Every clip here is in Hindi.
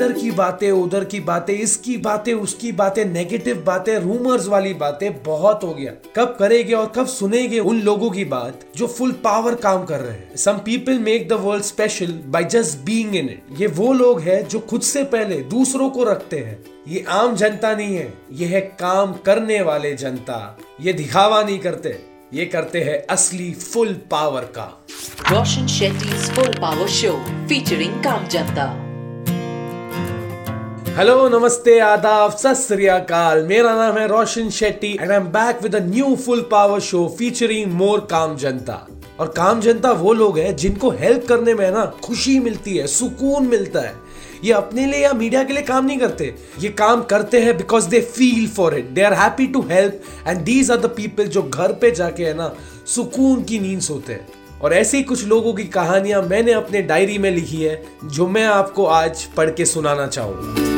इधर की बातें, उधर की बातें, इसकी बातें, उसकी बातें नेगेटिव बातें रूमर्स वाली बातें बहुत हो गया। कब करेंगे और कब सुनेंगे उन लोगों की बात जो फुल पावर काम कर रहे हैं। Some people make the world special by just being in it ये वो लोग हैं जो खुद से पहले दूसरों को रखते हैं। ये आम जनता नहीं है, ये है काम करने वाले जनता। ये दिखावा नहीं करते, ये करते हैं असली फुल पावर का। Roshan Shetty full power show featuring काम जनता हेलो नमस्ते आदाब सत मेरा नाम है Roshan Shetty and I am back with a new full power show featuring more काम जनता और काम जनता वो लोग हैं जिनको हेल्प करने में ना खुशी मिलती है, सुकून मिलता है। ये अपने लिए या मीडिया के लिए काम नहीं करते। ये काम करते हैं because they feel for it they are happy to help and these are the people जो घर पे जाके है ना सुकून की नींद सोते हैं। और ऐसे ही कुछ लोगों की कहानियाँ मैंने अपने डायरी में लिखी है जो मैं आपको आज पढ़ के सुनाना चाहूँगा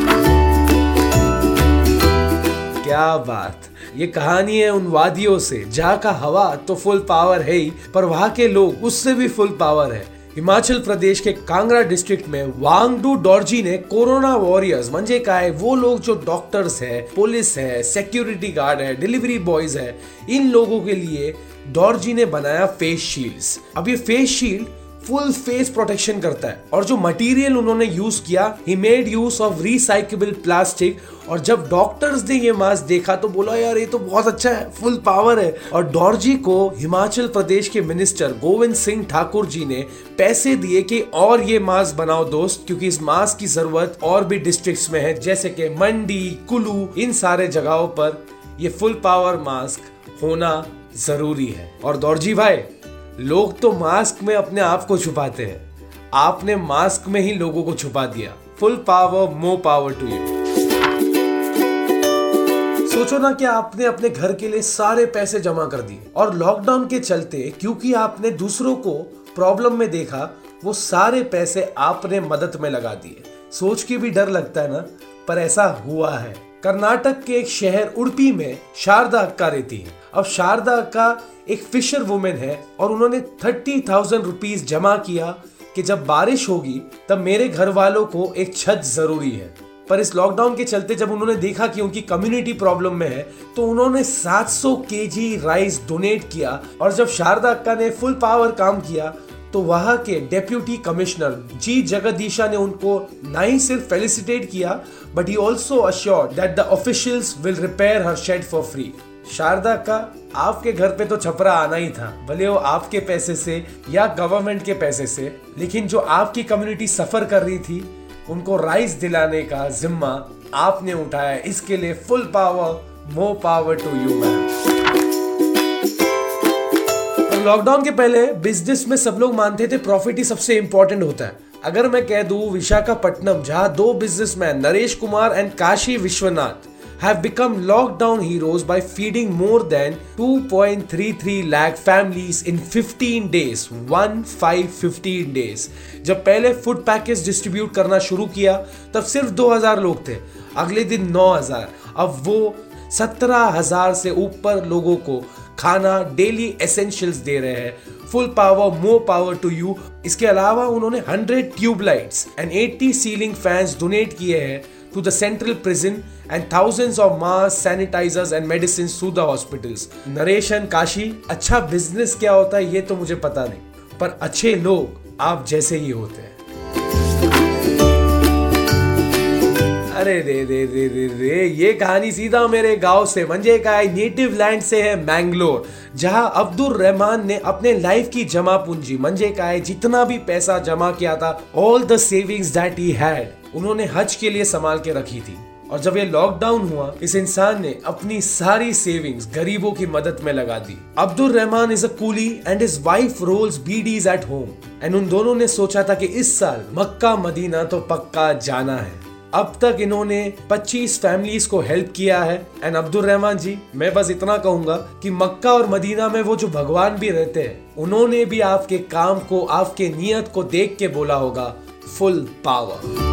क्या बात। ये कहानी है उन वादियों से, जहाँ का हवा तो फुल पावर है ही, पर वहाँ के लोग उससे भी फुल पावर है। हिमाचल प्रदेश के कांगड़ा डिस्ट्रिक्ट में वांगडू डॉर्जी ने कोरोना वॉरियर्स मंजे का है, वो लोग जो डॉक्टर्स है पुलिस है सिक्योरिटी गार्ड है डिलीवरी बॉयज़ है, इन लोगों के लिए डॉर्जी ने बनाया फेस शील्ड्स अब ये face shield full face protection करता है। और जो मटेरियल उन्होंने यूज़ किया he made use of recyclable plastic और जब डॉक्टर्स ने ये मास्क देखा तो बोला, यार, ये तो बहुत अच्छा है फुल पावर है। और डॉर्जी को हिमाचल प्रदेश के मिनिस्टर गोविंद सिंह ठाकुर जी ने पैसे दिए कि और ये मास्क बनाओ दोस्त, क्योंकि इस मास्क की ज़रूरत और भी डिस्ट्रिक्ट्स में है, जैसे कि मंडी, कुल्लू, इन सारे जगहों पर ये फुल पावर मास्क होना ज़रूरी है। और दौरजी भाई लोग तो मास्क में अपने आप को छुपाते हैं। आपने मास्क में ही लोगों को छुपा दिया। Full power more power to you सोचो ना कि आपने अपने घर के लिए सारे पैसे जमा कर दिए और लॉकडाउन के चलते क्योंकि आपने दूसरों को प्रॉब्लम में देखा, वो सारे पैसे आपने मदद में लगा दिए। सोच के भी डर लगता है ना, पर ऐसा हुआ है। कर्नाटक के एक शहर उड़पी में शारदा अक्का रहती है। अब शारदा अक्का एक फिशर वुमेन है और उन्होंने थर्टी थाउज़ेंड रुपीज़ जमा किया कि जब बारिश होगी, तब मेरे घर वालों को एक छत ज़रूरी है। पर इस लॉकडाउन के चलते जब उन्होंने देखा कि उनकी कम्युनिटी प्रॉब्लम में है तो उन्होंने 700 केजी राइस डोनेट किया और जब शारदा अक्का ने फुल पावर काम किया तो वहाँ के डेप्यूटी कमिश्नर जी जगदीशा ने उनको ना ही सिर्फ़ फेलिसिटेट किया but he also assure that the officials will repair her shed for free Sharda का, आपके घर पे तो छपरा आना ही था, भले वो आपके पैसे से या गवर्नमेंट के पैसे से, लेकिन जो आपकी कम्युनिटी सफ़र कर रही थी, उनको राइस दिलाने का जिम्मा आपने उठाया। इसके लिए full power more power to you ma'am lockdown के पहले बिज़नेस में सब लोग मानते थे प्रॉफिट ही सबसे इंपॉर्टेंट होता है अगर मैं कह दूँ विशाखापट्टनम जहाँ दो businessman Naresh Kumar and Kashi Vishwanath, have become lockdown heroes by feeding more than 2.33 lakh families in 15 days. 1 5 15 days. जब पहले फ़ूड पैकेज डिस्ट्रीब्यूट करना शुरू किया, तब सिर्फ़ 2000 लोग थे अगले दिन 9000 अब वो 17000 से ऊपर लोगों को खाना डेली एसेंशियल्स दे रहे हैं। Full power more power to you इसके अलावा उन्होंने 100 tubelights and 80 ceiling fans donate किए हैं to the central prison and thousands of masks, sanitizers and medicines to the hospitals. Naresh and Kashi अच्छा बिज़नेस क्या होता है ये तो मुझे पता नहीं पर अच्छे लोग आप जैसे ही होते हैं। अरे रे रे रे रे रे, ये कहानी सीधा मेरे गाँव से मंजे का है नेटिव लैंड से है मैंगलोर जहाँ अब्दुल रहमान ने अपने लाइफ की जमा पूंजी मंजे का है, जितना भी पैसा जमा किया था all the savings that he had उन्होंने हज के लिए संभाल के रखी थी। और जब ये लॉकडाउन हुआ, इस इंसान ने अपनी सारी सेविंग्स गरीबों की मदद में लगा दी। Abdul Rahman is a coolie and his wife rolls bidis at home and उन दोनों ने सोचा था कि इस साल मक्का मदीना तो पक्का जाना है। अब तक इन्होंने 25 फैमिलीज़ को हेल्प किया है। एंड अब्दुल रहमान जी, मैं बस इतना कहूँगा कि मक्का और मदीना में वो जो भगवान भी रहते हैं, उन्होंने भी आपके काम को, आपके नियत को देख के बोला होगा फुल पावर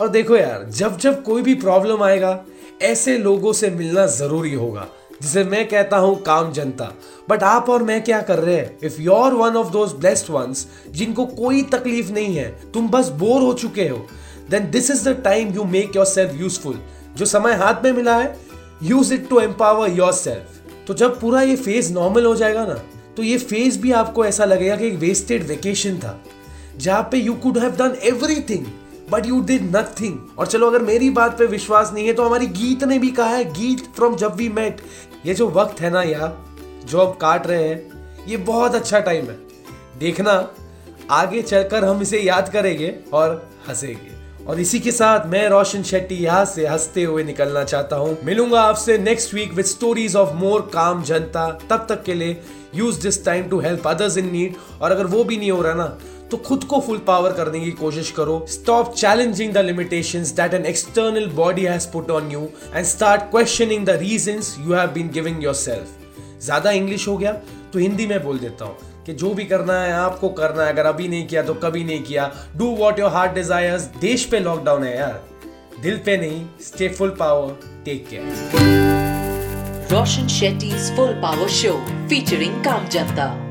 और देखो यार, जब जब कोई भी प्रॉब्लम आएगा, ऐसे लोगों से मिलना ज़रूरी होगा। जिसे मैं कहता हूँ काम जनता। बट आप और मैं क्या कर रहे हैं? If you one of those blessed ones जिनको कोई तकलीफ़ नहीं है, तुम बस बोर हो चुके हो then this is the time you make yourself useful जो समय हाथ में मिला है use it to empower yourself तो जब पूरा ये फ़ेज़ नॉर्मल हो जाएगा ना तो ये फ़ेज़ भी आपको ऐसा लगेगा कि एक वेस्टेड वेकेशन था, जहाँ पे you could have done everything but you did nothing और चलो, अगर मेरी बात पे विश्वास नहीं है तो हमारी गीत ने भी कहा है, गीत फ्रॉम जब वी मेट ये जो वक्त है ना यार, जो आप काट रहे हैं, ये बहुत अच्छा टाइम है। देखना, आगे चलकर हम इसे याद करेंगे और हंसेंगे। और इसी के साथ मैं रोशन शेट्टी यहाँ से हँसते हुए निकलना चाहता हूँ। मिलूँगा आपसे next week with stories of more काम जनता। तब तक के लिए use this time to help others in need और अगर वो भी नहीं हो रहा ना तो खुद को फुल पावर करने की कोशिश करो। Stop challenging the limitations that an external body has put on you and start questioning the reasons you have been giving yourself ज़्यादा इंग्लिश हो गया तो हिंदी में बोल देता हूँ। कि जो भी करना है, आपको करना है। अगर अभी नहीं किया तो कभी नहीं किया। Do what your heart desires देश पे लॉकडाउन है यार। दिल पे नहीं। Stay full power take care Roshan Shetty full power show featuring काम Janta.